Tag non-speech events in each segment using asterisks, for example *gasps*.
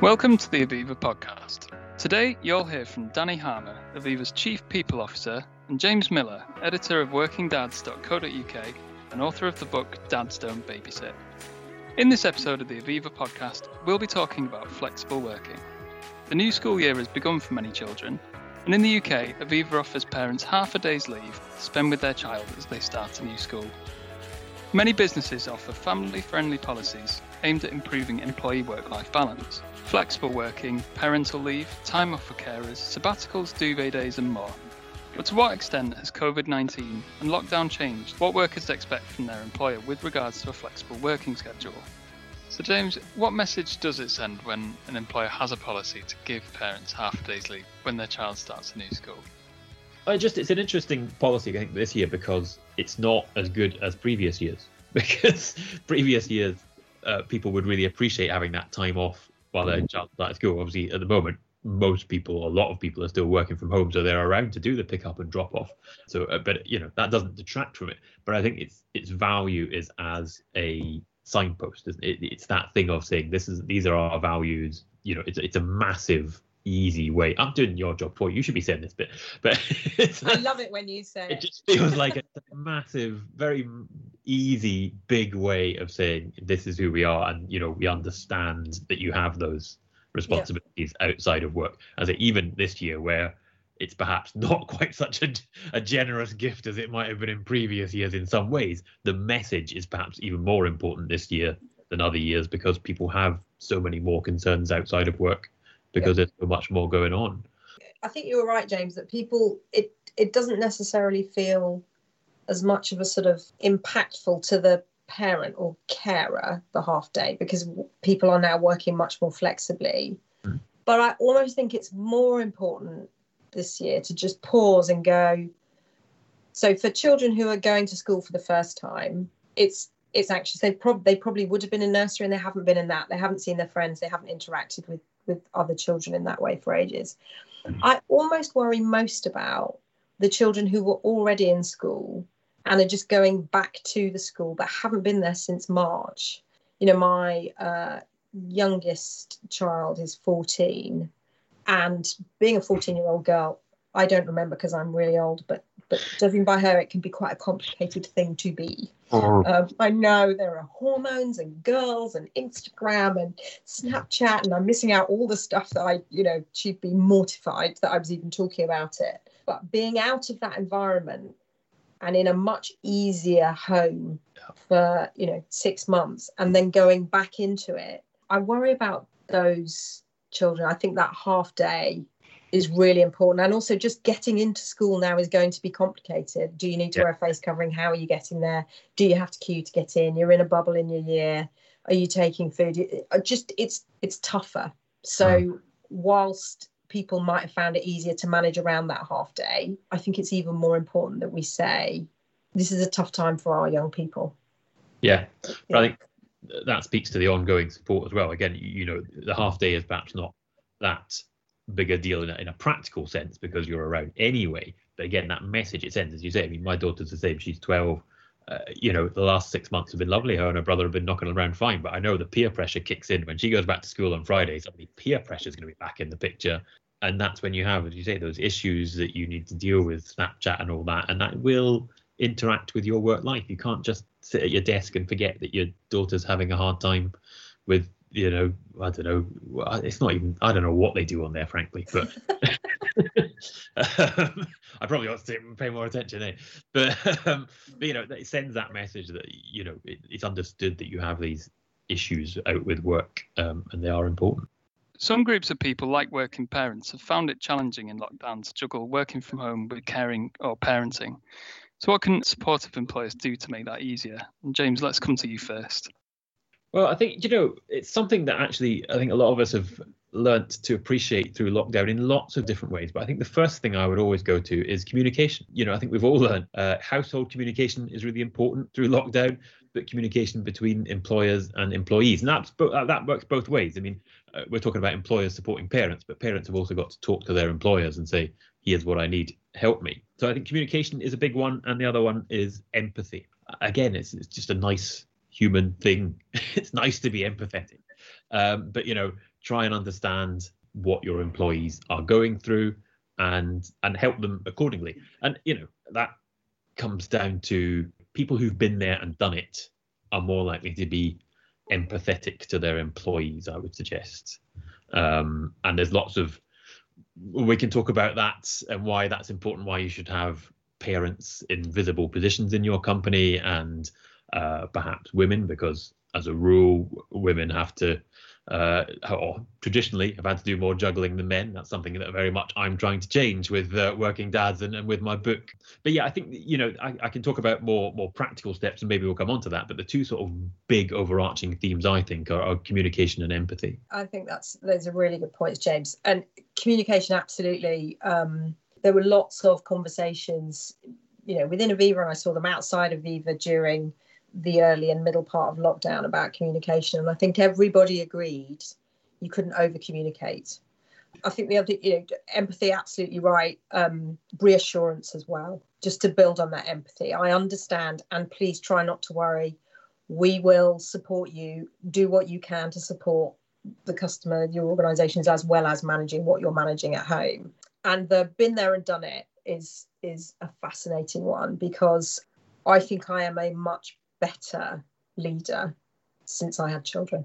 Welcome to the Aviva podcast. Today, you'll hear from Danny Harmer, Aviva's Chief People Officer, and James Millar, editor of workingdads.co.uk and author of the book Dads Don't Babysit. In this episode of the Aviva podcast, we'll be talking about flexible working. The new school year has begun for many children, and in the UK, Aviva offers parents half a day's leave to spend with their child as they start a new school. Many businesses offer family friendly policies aimed at improving employee work life balance. Flexible working, parental leave, time off for carers, sabbaticals, duvet days, and more. But to what extent has COVID 19 and lockdown changed what workers expect from their employer with regards to a flexible working schedule? So, James, what message does it send when an employer has a policy to give parents half a day's leave when their child starts a new school? I just it's an interesting policy I think this year because it's not as good as previous years *laughs* because previous years uh, people would really appreciate having that time off while their child started school. Obviously, at the moment, most people, a lot of people, are still working from home, so they're around to do the pick up and drop off. So, uh, but you know that doesn't detract from it. But I think its its value is as a signpost. It? It's that thing of saying this is these are our values. You know, it's it's a massive easy way. I'm doing your job for you. You should be saying this bit, but I love it when you say it. It just feels like a massive, very easy, big way of saying this is who we are, and you know we understand that you have those responsibilities yeah. outside of work. As it, even this year, where it's perhaps not *laughs* quite such a, a generous gift as it might have been in previous years in some ways, the message is perhaps even more important this year than other years because people have so many more concerns outside of work because yeah. there's so much more going on. I think you were right, James, that people it it doesn't necessarily feel as much of a sort of impactful to the parent or carer the half day because people are now working much more flexibly. Mm. But I almost think it's more important this year to just pause and go. So for children who are going to school for the first time, it's it's anxious. They probably they probably would have been in nursery and they haven't been in that. They haven't seen their friends. They haven't interacted with with other children in that way for ages. I almost worry most about the children who were already in school and are just going back to the school but haven't been there since March. You know, my uh, youngest child is 14, and being a 14 year old girl, I don't remember because I'm really old, but but judging by her, it can be quite a complicated thing to be. Oh. Um, I know there are hormones and girls and Instagram and Snapchat, and I'm missing out all the stuff that I, you know, she'd be mortified that I was even talking about it. But being out of that environment and in a much easier home for, you know, six months and then going back into it, I worry about those children. I think that half day is really important. And also just getting into school now is going to be complicated. Do you need to yeah. wear a face covering? How are you getting there? Do you have to queue to get in? You're in a bubble in your year. Are you taking food? Uh, just it's it's tougher. So mm. whilst people might have found it easier to manage around that half day i think it's even more important that we say this is a tough time for our young people. Yeah, yeah. i think that speaks to the ongoing support as well. Again you know the half day is perhaps not that bigger deal in a, in a practical sense because you're around anyway. But again, that message it sends, as you say, I mean, my daughter's the same. She's 12. Uh, you know, the last six months have been lovely. Her and her brother have been knocking around fine. But I know the peer pressure kicks in when she goes back to school on Friday. Suddenly, peer pressure is going to be back in the picture. And that's when you have, as you say, those issues that you need to deal with, Snapchat and all that. And that will interact with your work life. You can't just sit at your desk and forget that your daughter's having a hard time with you know, I don't know. It's not even. I don't know what they do on there, frankly. But um, *laughs* *laughs* I probably ought to pay more attention, there. But, um, but you know, it sends that message that you know it, it's understood that you have these issues out with work, um, and they are important. Some groups of people, like working parents, have found it challenging in lockdown to juggle working from home with caring or parenting. So, what can supportive employers do to make that easier? And James, let's come to you first. Well, I think, you know, it's something that actually I think a lot of us have learnt to appreciate through lockdown in lots of different ways. But I think the first thing I would always go to is communication. You know, I think we've all learned uh, household communication is really important through lockdown, but communication between employers and employees. And that's, that works both ways. I mean, uh, we're talking about employers supporting parents, but parents have also got to talk to their employers and say, here's what I need, help me. So I think communication is a big one. And the other one is empathy. Again, it's, it's just a nice human thing. *laughs* it's nice to be empathetic. Um, but you know, try and understand what your employees are going through and and help them accordingly. And you know that comes down to people who've been there and done it are more likely to be empathetic to their employees. I would suggest, um, and there's lots of we can talk about that and why that's important. Why you should have parents in visible positions in your company and uh, perhaps women because as a rule women have to uh, or traditionally have had to do more juggling than men. That's something that very much I'm trying to change with uh, working dads and, and with my book. But yeah, I think you know I, I, can talk about more more practical steps and maybe we'll come on to that. But the two sort of big overarching themes I think are, are communication and empathy. I think that's those are really good points, James. And communication, absolutely. Um, there were lots of conversations, you know, within Aviva, and I saw them outside of Aviva during the early and middle part of lockdown about communication. And I think everybody agreed you couldn't over communicate. I think the other, you know, empathy, absolutely right. Um, reassurance as well, just to build on that empathy. I understand, and please try not to worry. We will support you. Do what you can to support the customer, your organisations, as well as managing what you're managing at home. And the been there and done it is is a fascinating one because I think I am a much better leader since I had children.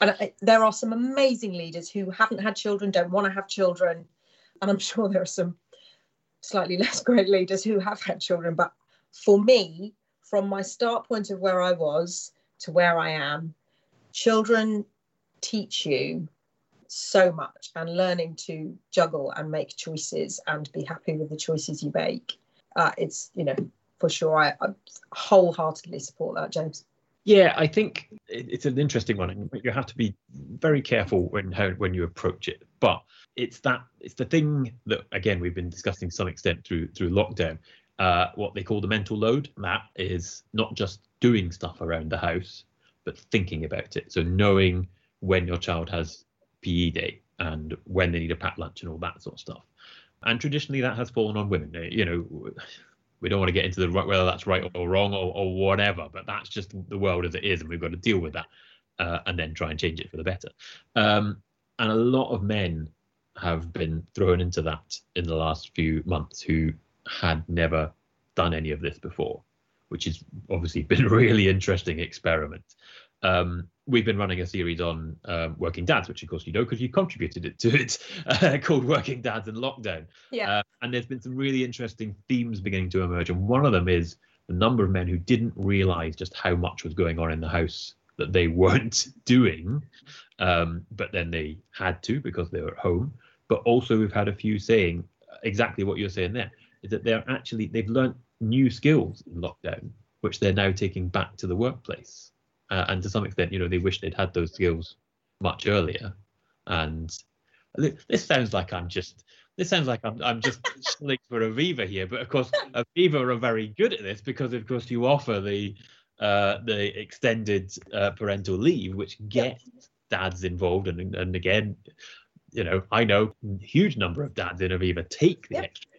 And I, there are some amazing leaders who haven't had children, don't want to have children. And I'm *laughs* sure there are some slightly less great leaders who have had children. But for me, from my start point of where I was to where I am, children teach you so much and learning to juggle and make choices and be happy with the choices you make. Uh, it's, you know, for sure. I, I wholeheartedly support that, James. Yeah, I think it's an interesting one. and You have to be very careful when how, when you approach it. But it's that it's the thing that again we've been discussing to some extent through through lockdown. Uh, what they call the mental load. That is not just doing stuff around the house, but thinking about it. So knowing when your child has PE day and when they need a packed lunch and all that sort of stuff. And traditionally, that has fallen on women. You know, we don't want to get into the whether that's right or wrong or, or whatever, but that's just the world as it is, and we've got to deal with that uh, and then try and change it for the better. Um, and a lot of men have been thrown into that in the last few months who had never done any of this before, which has obviously *laughs* been a really interesting experiment. Um, we've been running a series on um, working dads, which of course you know because you contributed it to it, uh, *laughs* called Working Dads in Lockdown. Yeah. Uh, and there's been some really interesting themes beginning to emerge, and one of them is the number of men who didn't realise just how much was going on in the house that they weren't *laughs* doing, um, but then they had to because they were at home. But also, we've had a few saying exactly what you're saying there is that they're actually they've learned new skills in lockdown, which they're now taking back to the workplace uh, and to some extent, you know, they wish they'd had those skills much earlier. And this sounds like I'm just this sounds like I'm I'm just *laughs* slick for Aviva here, but of course Aviva are very good at this because of course you offer the uh, the extended uh, parental leave, which gets dads involved, and and again, you know, I know a huge number of dads in Aviva take the yep. extra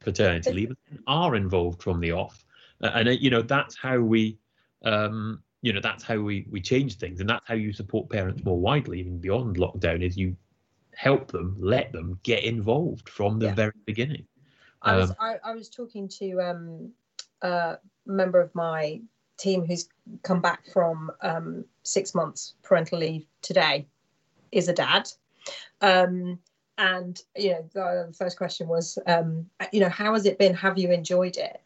paternity leave and are involved from the off, and uh, you know that's how we um, you know that's how we we change things. And that's how you support parents more widely even beyond lockdown is you help them let them get involved from the yeah. very beginning. I was, um, I, I, was talking to um, a member of my team who's come back from um, six months parental leave today is a dad. Um, and you know the, the first question was um, you know how has it been? Have you enjoyed it?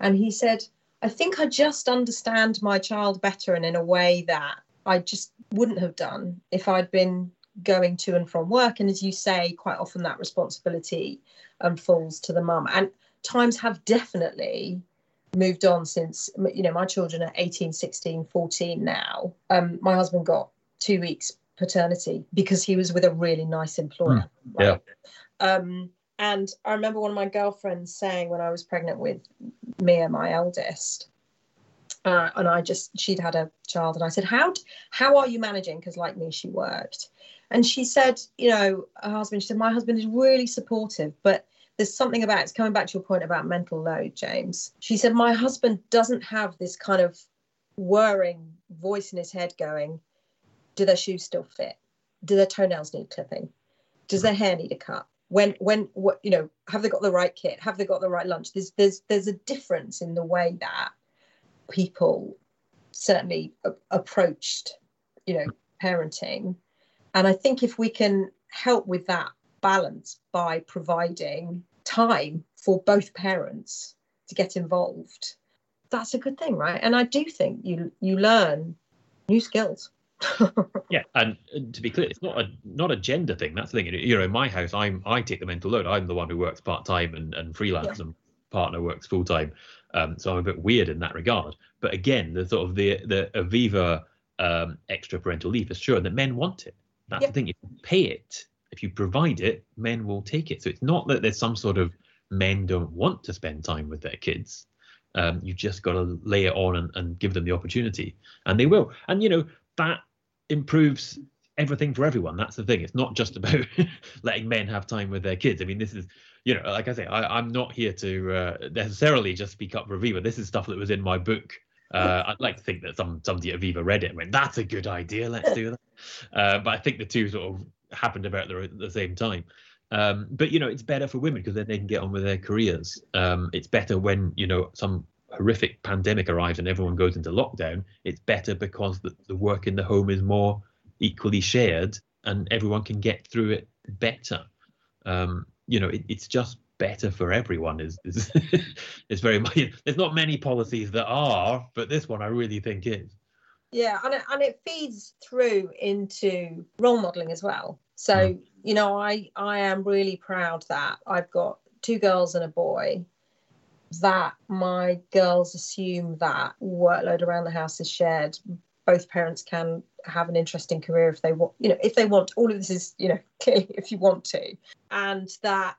And he said I think I just understand my child better and in a way that I just wouldn't have done if I'd been going to and from work. And as you say, quite often that responsibility um, falls to the mum. And times have definitely moved on since, you know, my children are 18, 16, 14 now. Um, my husband got two weeks paternity because he was with a really nice employer. Mm, right? Yeah. Um, and I remember one of my girlfriends saying when I was pregnant with Mia, my eldest, uh, and I just she'd had a child, and I said, "How how are you managing?" Because like me, she worked, and she said, "You know, her husband." She said, "My husband is really supportive, but." There's something about it's coming back to your point about mental load, James. She said, My husband doesn't have this kind of whirring voice in his head going, Do their shoes still fit? do their toenails need clipping? Does their hair need a cut? When when what you know have they got the right kit? Have they got the right lunch? There's there's there's a difference in the way that people certainly a- approached you know parenting, and I think if we can help with that balance by providing time for both parents to get involved that's a good thing right and i do think you you learn new skills *laughs* yeah and, and to be clear it's not a not a gender thing that's the thing. You know in my house i'm i take the mental load. I'm the one who works part-time and, and freelance Yeah. and partner works full-time. Um, so i'm a bit weird in that regard. But again the sort of the the aviva um, extra parental leave has shown that men want it. That's Yeah. the thing if you pay it if you provide it men will take it. So it's not that there's some sort of men don't want to spend time with their kids. Um, you've just got to lay it on and, and give them the opportunity. And they will. And you know that improves everything for everyone. That's the thing. It's not just about *laughs* letting men have time with their kids. I mean this is you know like i say I, i'm not here to uh, necessarily just speak up for aviva. This is stuff that was in my book. Uh, i'd like to think that some somebody at aviva read it and went that's a good idea. Let's do that. Uh, but i think the two sort of happened about the, the same time. Um, but you know it's better for women because then they can get on with their careers. Um, it's better when you know some horrific pandemic arrives and everyone goes into lockdown it's better because the, the work in the home is more equally shared and everyone can get through it better. Um, you know it, it's just better for everyone is is, *laughs* is very much *laughs* there's not many policies that are but this one i really think is. Yeah and it, and it feeds through into role modeling as well. So Mm. you know i i am really proud that i've got two girls and a boy that my girls assume that workload around the house is shared. Both parents can have an interesting career if they want you know if they want all of this is you know *laughs* clearly if you want to. And that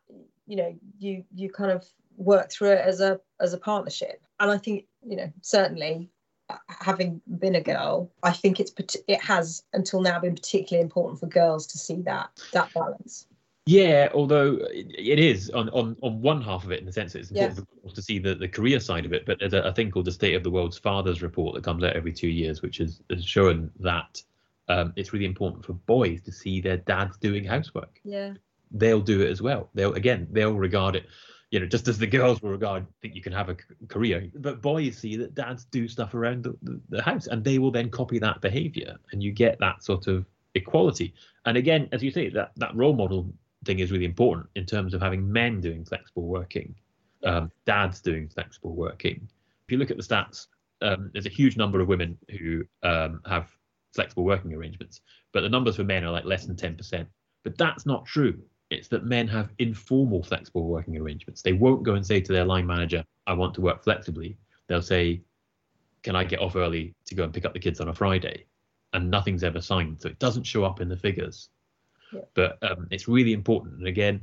you know you you kind of work through it as a as a partnership. And i think you know certainly uh, having been a girl i think it's it has until now been particularly important for girls to see that that balance Yeah, although it is on, on, on one half of it in the sense that it's important to see the, the career side of it. But there's a, a thing called the State of the World's Fathers report that comes out every two years, which is, is showing that um, it's really important for boys to see their dads doing housework. yeah They'll do it as well. They'll again they'll regard it, you know, just as the girls will regard think you can have a career. But boys see that dads do stuff around the, the, the house, and they will then copy that behaviour, and you get that sort of equality. And again, as you say, that that role model thing is really important in terms of having men doing flexible working, um, dads doing flexible working. If you look at the stats, um, there's a huge number of women who um, have flexible working arrangements, but the numbers for men are like less than 10%. But that's not true. It's that men have informal flexible working arrangements. They won't go and say to their line manager, I want to work flexibly. They'll say, Can I get off early to go and pick up the kids on a Friday? And nothing's ever signed. So it doesn't show up in the figures Yeah. but um, it's really important. And again,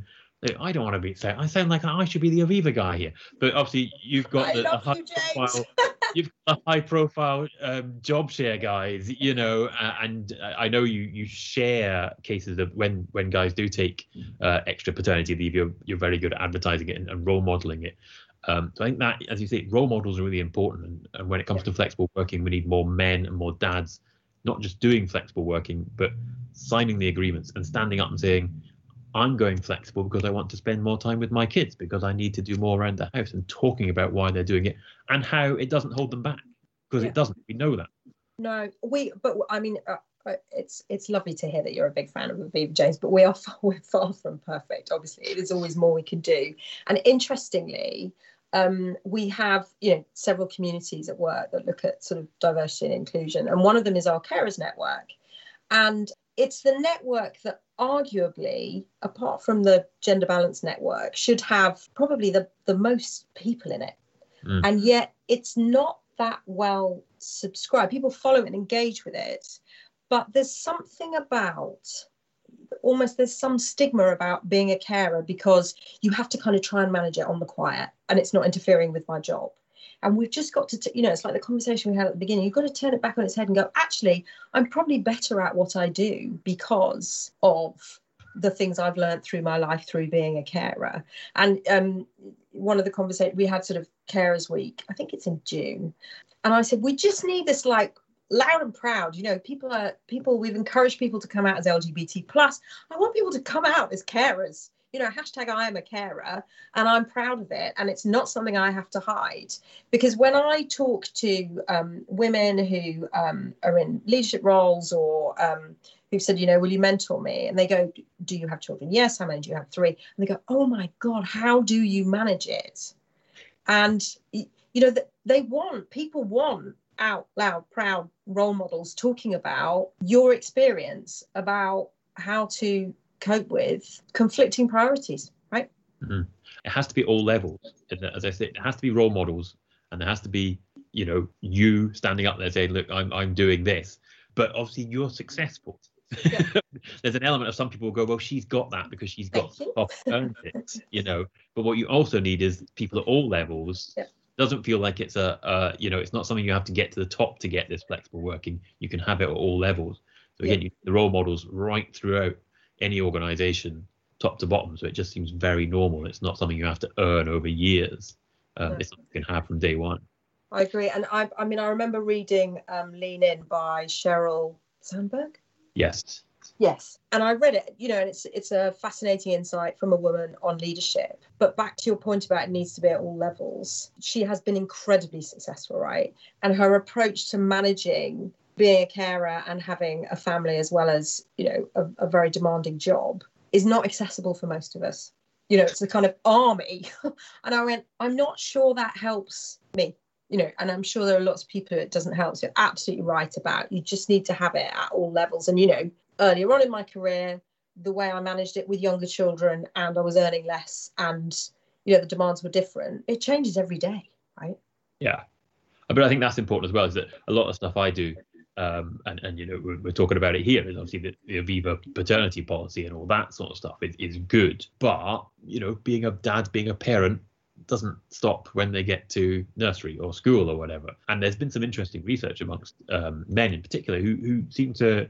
I don't want to be saying I sound like I should be the Aviva guy here, but obviously you've got the, the high you, profile, you've got the high profile um, job share guys, you know, and I know you you share cases of when when guys do take uh, extra paternity leave, you're you're very good at advertising it and, and role modeling it. Um, so I think that, as you say, role models are really important. And, and when it comes to flexible working, we need more men and more dads, not just doing flexible working, but signing the agreements and standing up and saying, I'm going flexible because I want to spend more time with my kids because I need to do more around the house and talking about why they're doing it and how it doesn't hold them back because Yeah. it doesn't. We know that. No, we. But I mean, uh, uh, it's it's lovely to hear that you're a big fan of Aviva James. But we are *laughs* far, we're far from perfect. Obviously, there's always more we can do. And interestingly, um, we have you know several communities at work that look at sort of diversity and inclusion, and one of them is our carers network, and it's the network that arguably, apart from the gender balance network, should have probably the the most people in it Mm. and yet it's not that well subscribed. People follow it and engage with it, but there's something about almost there's some stigma about being a carer because you have to kind of try and manage it on the quiet and it's not interfering with my job. And we've just got to, t- you know, it's like the conversation we had at the beginning. You've got to turn it back on its head and go, actually, I'm probably better at what I do because of the things I've learned through my life through being a carer. And um, one of the conversations we had sort of carers week, I think it's in June. And I said, we just need this like loud and proud you know people are people we've encouraged people to come out as lgbt plus. I want people to come out as carers you know hashtag i am a carer and i'm proud of it and it's not something i have to hide. Because when i talk to um, women who um, are in leadership roles or um, who've said you know will you mentor me? and they go do you have children? Yes how many do you have? Three. And they go oh my god how do you manage it? And you know they want people want out loud proud role models talking about your experience about how to cope with conflicting priorities right? Mm-hmm. it has to be all levels. As i said it has to be role models and there has to be you know you standing up there saying look i'm, I'm doing this. But obviously you're successful. Yeah. *laughs* there's an element of some people go well she's got that because she's got it you know. But what you also need is people at all levels yeah doesn't feel like it's a uh, you know it's not something you have to get to the top to get this flexible working. You can have it at all levels. So again you, the role models right throughout any organization top to bottom. So it just seems very normal. It's not something you have to earn over years. Um, it's something you can have from day one. I agree. And i i mean i remember reading um, lean in by sheryl sandberg. Yes Yes, and I read it, you know, and it's it's a fascinating insight from a woman on leadership. But back to your point about it needs to be at all levels. She has been incredibly successful, right? And her approach to managing being a carer and having a family as well as, you know, a, a very demanding job is not accessible for most of us. You know, it's a kind of army. *laughs* and I went, I'm not sure that helps me you know, and I'm sure there are lots of people it doesn't help. So you're absolutely right about you just need to have it at all levels. And you know, earlier on in my career, the way I managed it with younger children and I was earning less and you know the demands were different. It changes every day, right? Yeah. But I think that's important as well, is that a lot of stuff I do, um, and, and you know, we're, we're, talking about it here, is obviously the, the Aviva paternity policy and all that sort of stuff is, is good. But, you know, being a dad, being a parent, doesn't stop when they get to nursery or school or whatever. And there's been some interesting research amongst um, men in particular who who seem to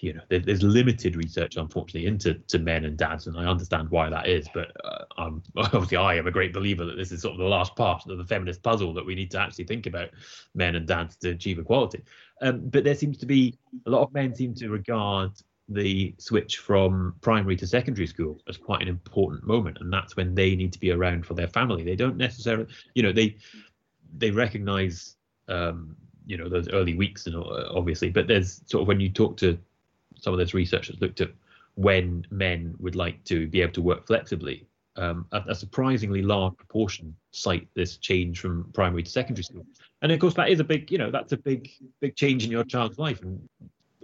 you know there's limited research unfortunately into to men and dads and i understand why that is but uh, I'm, *laughs* obviously i am a great believer that this is sort of the last part of the feminist puzzle that we need to actually think about men and dads to achieve equality. Um, but there seems to be a lot of men seem to regard the switch from primary to secondary school as quite an important moment and that's when they need to be around for their family. They don't necessarily you know they they recognize um, you know those early weeks and uh, obviously but there's sort of when you talk to some of this research has looked at when men would like to be able to work flexibly. Um, a, a, surprisingly large proportion cite this change from primary to secondary school, and of course that is a big, you know, that's a big, big change in your child's life. And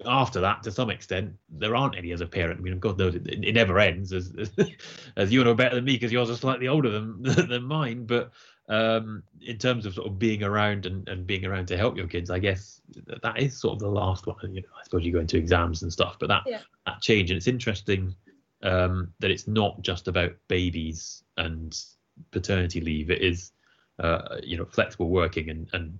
after that, to some extent, there aren't any as a parent. I mean, God knows it, it never ends, as, *laughs* as you know better than me, because yours are slightly older than *laughs* than mine. But um, in terms of sort of being around and, and being around to help your kids, I guess that is sort of the last one. You know, I suppose you go into exams and stuff, but that yeah. that change and it's interesting um, that it's not just about babies and paternity leave. It is uh, you know flexible working and and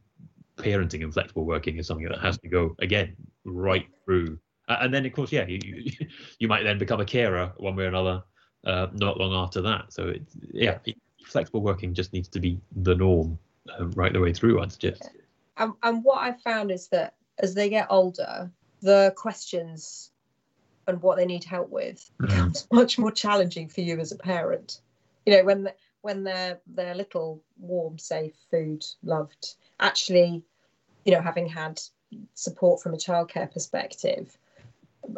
parenting and flexible working is something that has to go again right through. And then of course, yeah, you, you, *laughs* you might then become a carer one way or another. Uh, not long after that, so it's yeah, flexible working just needs to be the norm um, right the way through. I'd suggest. And, and what I've found is that as they get older, the questions and what they need help with mm-hmm. *laughs* becomes much more challenging for you as a parent. You know, when the, when they're they're little, warm, safe, food, loved. Actually, you know, having had support from a childcare perspective,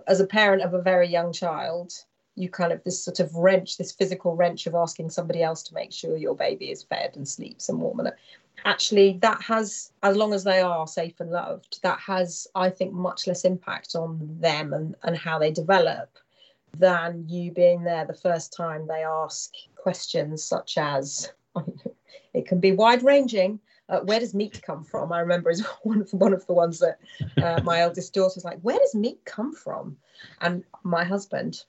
as a parent of a very young child, you kind of this sort of wrench, this physical wrench of asking somebody else to make sure your baby is fed and sleeps and warm. And actually, that has, as long as they are safe and loved, that has, I think, much less impact on them and, and how they develop than you being there the first time they ask questions such as, *laughs* it can be wide ranging uh, where does meat come from? I remember is *laughs* one of the, one of the ones that uh, my *laughs* eldest daughter was like, where does meat come from? And my husband,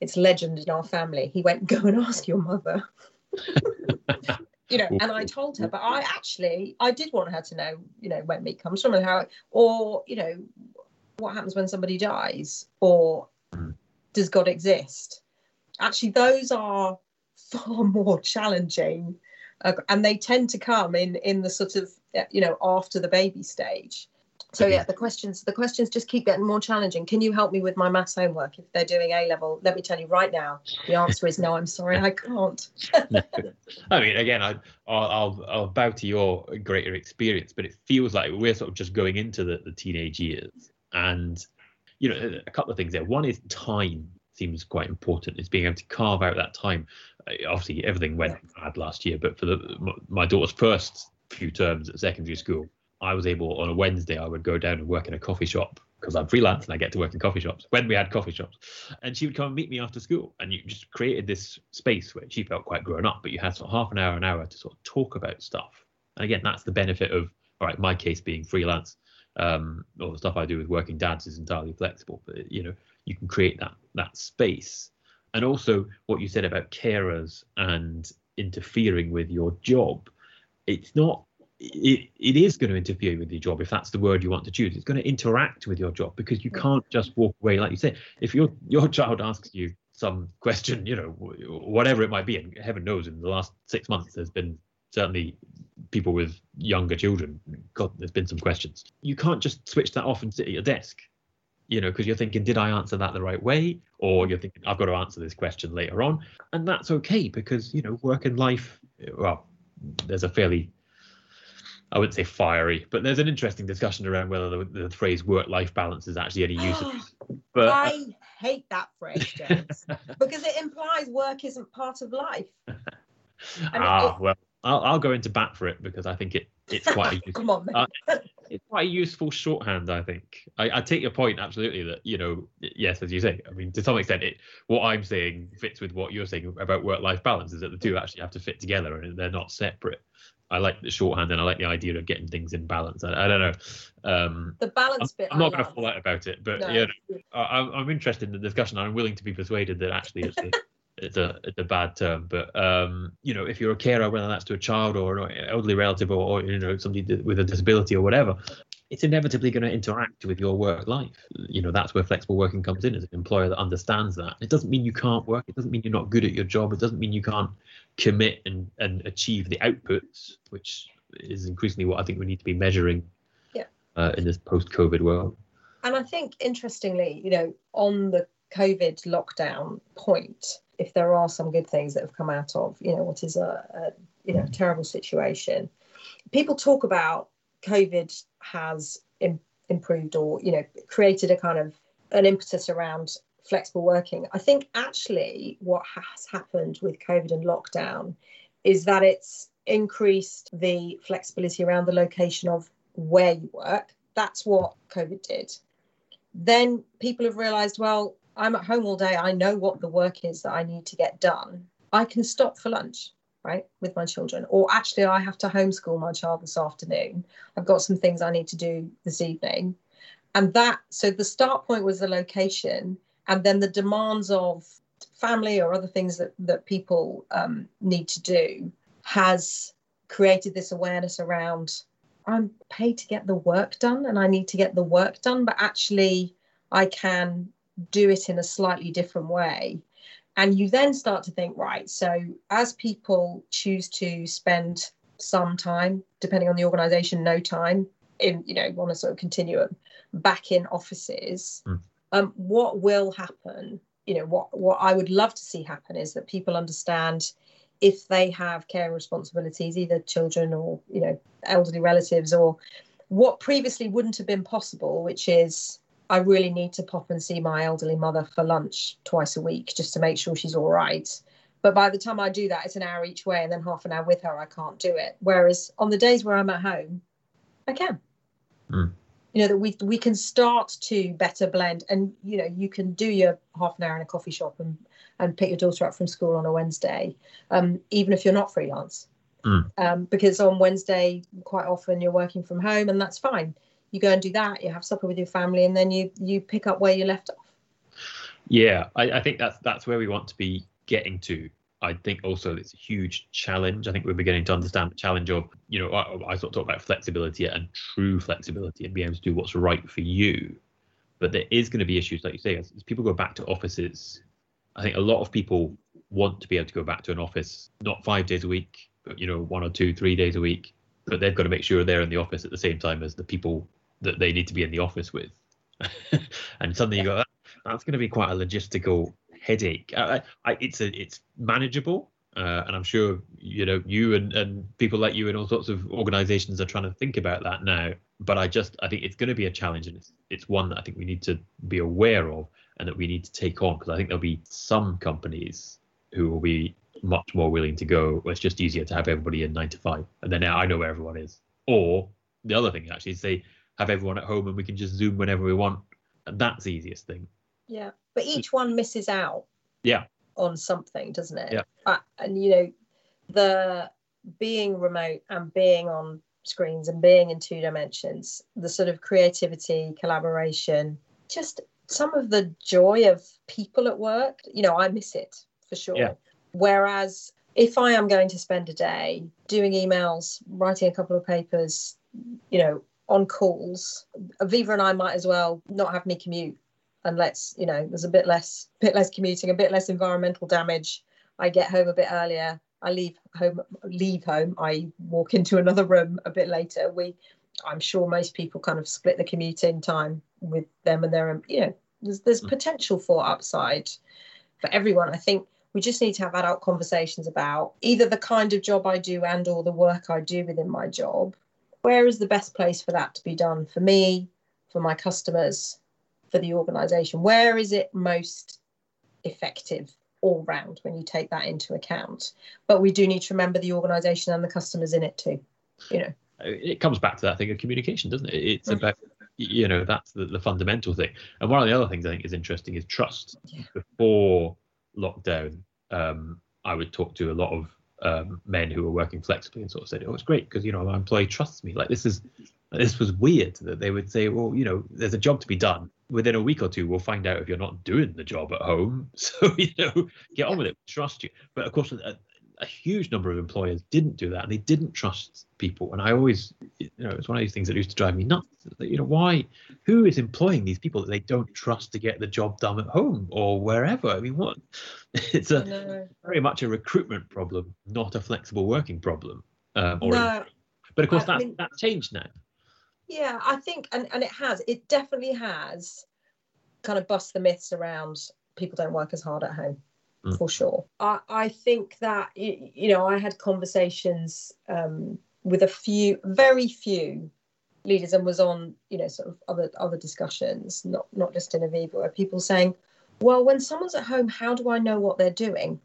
it's legend in our family. He went, go and ask your mother. *laughs* you know, and I told her, but I actually I did want her to know, you know, where meat comes from and how, or you know, what happens when somebody dies, or mm. does God exist? Actually, those are far more challenging uh, and they tend to come in in the sort of you know after the baby stage So yeah, the questions the questions just keep getting more challenging. Can you help me with my maths homework if they're doing A level? Let me tell you right now, the answer is no. I'm sorry, I can't. *laughs* I mean, again, I, I'll, I'll bow to your greater experience, but it feels like we're sort of just going into the, the teenage years, and you know, a couple of things there. One is time seems quite important. Is being able to carve out that time. Obviously, everything went bad last year, but for the my daughter's first few terms at secondary school, I was able on a Wednesday I would go down and work in a coffee shop because I'm freelance and I get to work in coffee shops when we had coffee shops. And she would come and meet me after school. And you just created this space where she felt quite grown up, but you had sort of half an hour, an hour to sort of talk about stuff. And again, that's the benefit of, all right, my case being freelance. Um, all the stuff I do with working dads is entirely flexible, but you know, you can create that that space. And also what you said about carers and interfering with your job, it's not it, it is going to interfere with your job if that's the word you want to choose. It's going to interact with your job because you can't just walk away like you say. If your your child asks you some question, you know, whatever it might be, and heaven knows, in the last six months there's been certainly people with younger children. God, there's been some questions. You can't just switch that off and sit at your desk, you know, because you're thinking, did I answer that the right way? Or you're thinking, I've got to answer this question later on, and that's okay because you know, work and life. Well, there's a fairly I wouldn't say fiery, but there's an interesting discussion around whether the, the phrase work-life balance is actually any use. *gasps* but I hate that phrase, James, *laughs* because it implies work isn't part of life. *laughs* ah, well, I'll, I'll go into bat for it because I think it it's quite a *laughs* come on. Uh, it's quite a useful shorthand. I think I, I take your point absolutely that you know yes, as you say. I mean, to some extent, it what I'm saying fits with what you're saying about work-life balance is that the two actually have to fit together and they're not separate. I like the shorthand and I like the idea of getting things in balance. I, I don't know. Um, the balance I'm, bit. I'm not going to fall out about it, but no. you know, I, I'm interested in the discussion. I'm willing to be persuaded that actually it's *laughs* it's a it's a bad term. But um, you know, if you're a carer, whether that's to a child or an elderly relative or, or you know somebody with a disability or whatever, it's inevitably going to interact with your work life. You know, that's where flexible working comes in as an employer that understands that. It doesn't mean you can't work. It doesn't mean you're not good at your job. It doesn't mean you can't commit and, and achieve the outputs, which is increasingly what I think we need to be measuring yeah. uh, in this post-COVID world. And I think, interestingly, you know, on the COVID lockdown point, if there are some good things that have come out of, you know, what is a, a you know terrible situation, people talk about COVID has Im- improved or you know created a kind of an impetus around flexible working. I think actually what has happened with COVID and lockdown is that it's increased the flexibility around the location of where you work. That's what COVID did. Then people have realized, well, I'm at home all day. I know what the work is that I need to get done. I can stop for lunch, right, with my children. Or actually, I have to homeschool my child this afternoon. I've got some things I need to do this evening. And that, so the start point was the location and then the demands of family or other things that, that people um, need to do has created this awareness around I'm paid to get the work done and I need to get the work done, but actually I can do it in a slightly different way. And you then start to think, right, so as people choose to spend some time, depending on the organization, no time in, you know, on a sort of continuum back in offices, mm um, what will happen you know what what i would love to see happen is that people understand if they have care responsibilities either children or you know elderly relatives or what previously wouldn't have been possible which is i really need to pop and see my elderly mother for lunch twice a week just to make sure she's all right. But by the time i do that it's an hour each way and then half an hour with her i can't do it. Whereas on the days where i'm at home i can. Mm you know that we we can start to better blend and you know you can do your half an hour in a coffee shop and and pick your daughter up from school on a wednesday um, even if you're not freelance. Mm. um, because on wednesday quite often you're working from home and that's fine you go and do that you have supper with your family and then you you pick up where you left off yeah i, I think that's that's where we want to be getting to I think also it's a huge challenge. I think we're beginning to understand the challenge of, you know, I, I sort of talk about flexibility and true flexibility and being able to do what's right for you. But there is going to be issues, like you say, as, as people go back to offices. I think a lot of people want to be able to go back to an office, not five days a week, but you know, one or two, three days a week. But they've got to make sure they're in the office at the same time as the people that they need to be in the office with, *laughs* and suddenly you go, that, that's going to be quite a logistical headache. I, I, it's a, it's manageable, uh, and I'm sure you know you and, and people like you and all sorts of organisations are trying to think about that now. But I just I think it's going to be a challenge, and it's it's one that I think we need to be aware of and that we need to take on because I think there'll be some companies who will be much more willing to go. Well, it's just easier to have everybody in nine to five, and then now I know where everyone is. Or the other thing actually is have everyone at home and we can just zoom whenever we want, and that's the easiest thing. Yeah, but each one misses out. Yeah. On something, doesn't it? Yeah. Uh, and you know, the being remote and being on screens and being in two dimensions, the sort of creativity, collaboration, just some of the joy of people at work. You know, I miss it for sure. Yeah. Whereas if I am going to spend a day doing emails, writing a couple of papers, you know, on calls, Aviva and I might as well not have me commute and let's, you know, there's a bit less bit less commuting, a bit less environmental damage. I get home a bit earlier. I leave home leave home. I walk into another room a bit later. We I'm sure most people kind of split the commuting time with them and their you know, there's there's mm. potential for upside for everyone. I think we just need to have adult conversations about either the kind of job I do and or the work I do within my job. Where is the best place for that to be done for me, for my customers, for the organization? Where is it most effective all round when you take that into account? But we do need to remember the organization and the customers in it too. You know. It comes back to that thing of communication, doesn't it? It's mm-hmm. about you know that's the, the fundamental thing. And one of the other things I think is interesting is trust. Yeah. Before lockdown, um, I would talk to a lot of um, men who were working flexibly and sort of said, "Oh, it's great because you know my employee trusts me." Like this is this was weird that they would say, "Well, you know, there's a job to be done. Within a week or two, we'll find out if you're not doing the job at home. *laughs* So you know, get on with it. Trust you." But of course, a, a huge number of employers didn't do that, and they didn't trust people. And I always, you know, it's one of these things that used to drive me nuts. You know, why? Who is employing these people that they don't trust to get the job done at home or wherever? I mean, what? *laughs* It's a very much a recruitment problem, not a flexible working problem. Um, or no, but of course, I that's mean- that's changed now. Yeah, I think, and, and it has, it definitely has kind of bust the myths around people don't work as hard at home. Mm. For sure, I, I think that you, you know I had conversations um, with a few, very few leaders, and was on you know sort of other other discussions, not not just in Aviva, where people saying, well, when someone's at home, how do I know what they're doing?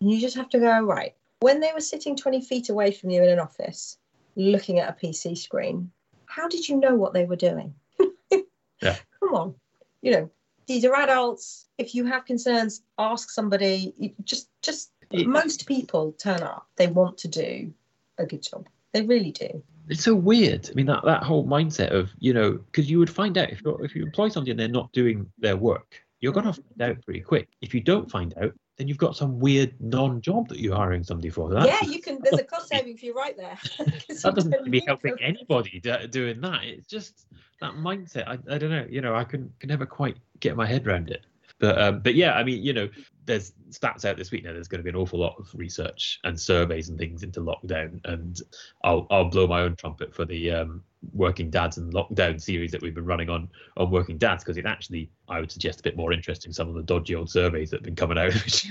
And you just have to go right when they were sitting twenty feet away from you in an office, looking at a PC screen. How did you know what they were doing? *laughs* Yeah. Come on, you know these are adults. If you have concerns, ask somebody. Just, just most people turn up. They want to do a good job. They really do. It's so weird. I mean, that, that whole mindset of you know, because you would find out if you if you employ somebody and they're not doing their work, you're gonna mm. find out pretty quick. If you don't find out, then you've got some weird non-job that you're hiring somebody for. That, yeah, you can. There's a cost saving for you right there. *laughs* *laughs* that doesn't seem to be helping them. *laughs* anybody do, doing that. It's just that mindset. I, I don't know. You know, I can can never quite get my head around it. But um, but yeah, I mean, you know, there's stats out this week now. There's going to be an awful lot of research and surveys and things into lockdown, and I'll I'll blow my own trumpet for the um, Working Dads and Lockdown series that we've been running on on Working Dads because it actually I would suggest a bit more interesting some of the dodgy old surveys that have been coming out.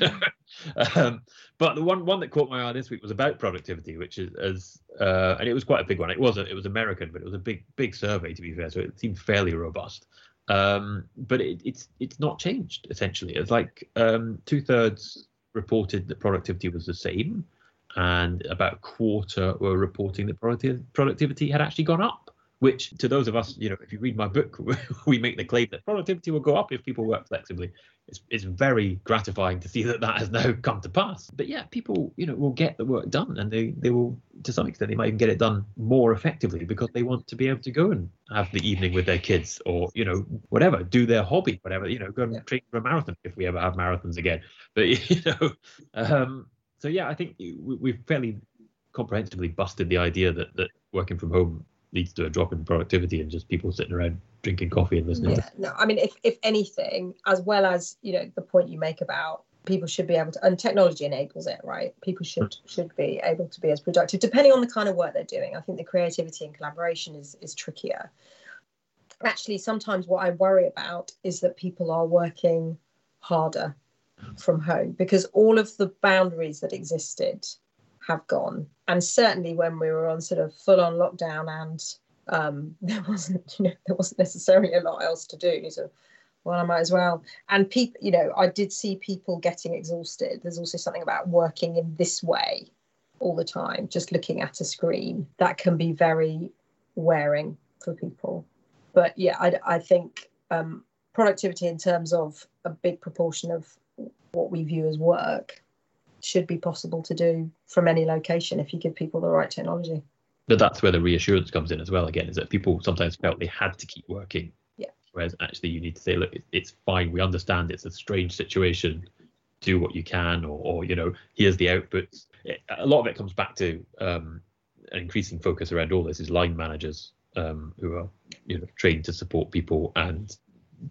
*laughs* um, but the one one that caught my eye this week was about productivity, which is as uh, and it was quite a big one. It wasn't it was American, but it was a big big survey to be fair, so it seemed fairly robust. Um, but it, it's it's not changed essentially. It's like um, two thirds reported that productivity was the same, and about a quarter were reporting that producti- productivity had actually gone up. Which, to those of us, you know, if you read my book, *laughs* we make the claim that productivity will go up if people work flexibly. It's, it's very gratifying to see that that has now come to pass. But yeah, people, you know, will get the work done, and they they will, to some extent, they might even get it done more effectively because they want to be able to go and have the evening with their kids, or you know, whatever, do their hobby, whatever, you know, go and Yeah. train for a marathon if we ever have marathons again. But *laughs* you know, um, so yeah, I think we, we've fairly comprehensively busted the idea that that working from home leads to a drop in productivity and just people sitting around drinking coffee and listening. Yeah, no, I mean, if if anything, as well as you know the point you make about people should be able to, and technology enables it, right? People should mm. should be able to be as productive, depending on the kind of work they're doing. I think the creativity and collaboration is is trickier. actually, sometimes what I worry about is that people are working harder from home because all of the boundaries that existed have gone. And certainly when we were on sort of full on lockdown and um, *laughs* there wasn't, you know, there wasn't necessarily a lot else to do. So, well, I might as well. And people, you know, I did see people getting exhausted. There's also something about working in this way all the time, just looking at a screen, that can be very wearing for people. But yeah, I, I think um, productivity in terms of a big proportion of what we view as work should be possible to do from any location if you give people the right technology. But that's where the reassurance comes in as well. Again, is that people sometimes felt they had to keep working. Yeah. Whereas actually, you need to say, look, it's fine. We understand it's a strange situation. Do what you can, or, or you know, here's the outputs. a lot of it comes back to um, an increasing focus around all this is line managers um, who are you know trained to support people and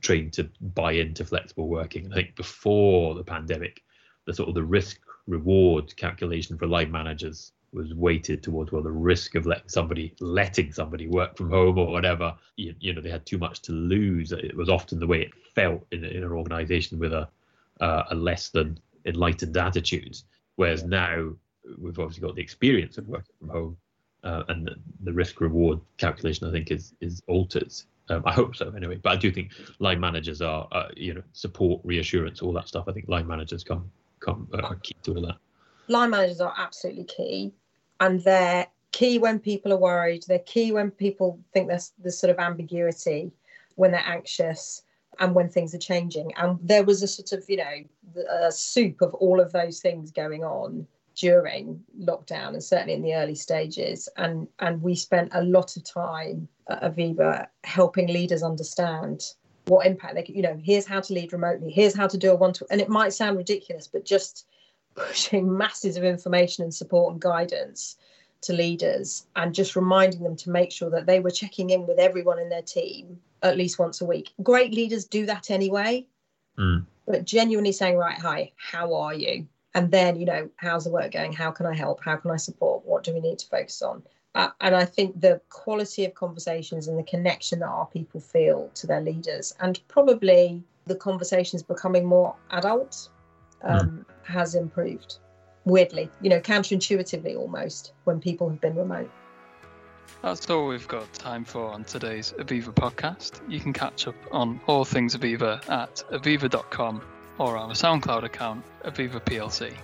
trained to buy into flexible working. And I think before the pandemic, the sort of the risk reward calculation for line managers was weighted towards well the risk of letting somebody letting somebody work from home or whatever. You, you know they had too much to lose. It was often the way it felt in, in an organization with a uh, a less than enlightened attitude. Whereas now we've obviously got the experience of working from home uh, and the, the, risk reward calculation i think is is altered. Um, i hope so anyway. But i do think line managers are uh, you know support reassurance all that stuff. I think line managers come uh, key to all that line managers are absolutely key and they're key when people are worried. They're key when people think there's this sort of ambiguity, when they're anxious, and when things are changing. And there was a sort of, you know, a soup of all of those things going on during lockdown and certainly in the early stages. And and we spent a lot of time at Aviva helping leaders understand what impact they could, you know, here's how to lead remotely, here's how to do a one to and it might sound ridiculous, but just *laughs* pushing masses of information and support and guidance to leaders and just reminding them to make sure that they were checking in with everyone in their team at least once a week. Great leaders do that anyway, mm. but genuinely saying, right, hi, how are you? And then, you know, how's the work going? How can I help? How can I support? What do we need to focus on? Uh, and I think the quality of conversations and the connection that our people feel to their leaders, and probably the conversations becoming more adult um, mm. has improved. Weirdly, you know, counterintuitively almost when people have been remote. That's all we've got time for on today's Aviva podcast. You can catch up on all things Aviva at aviva.com or our SoundCloud account, Aviva PLC.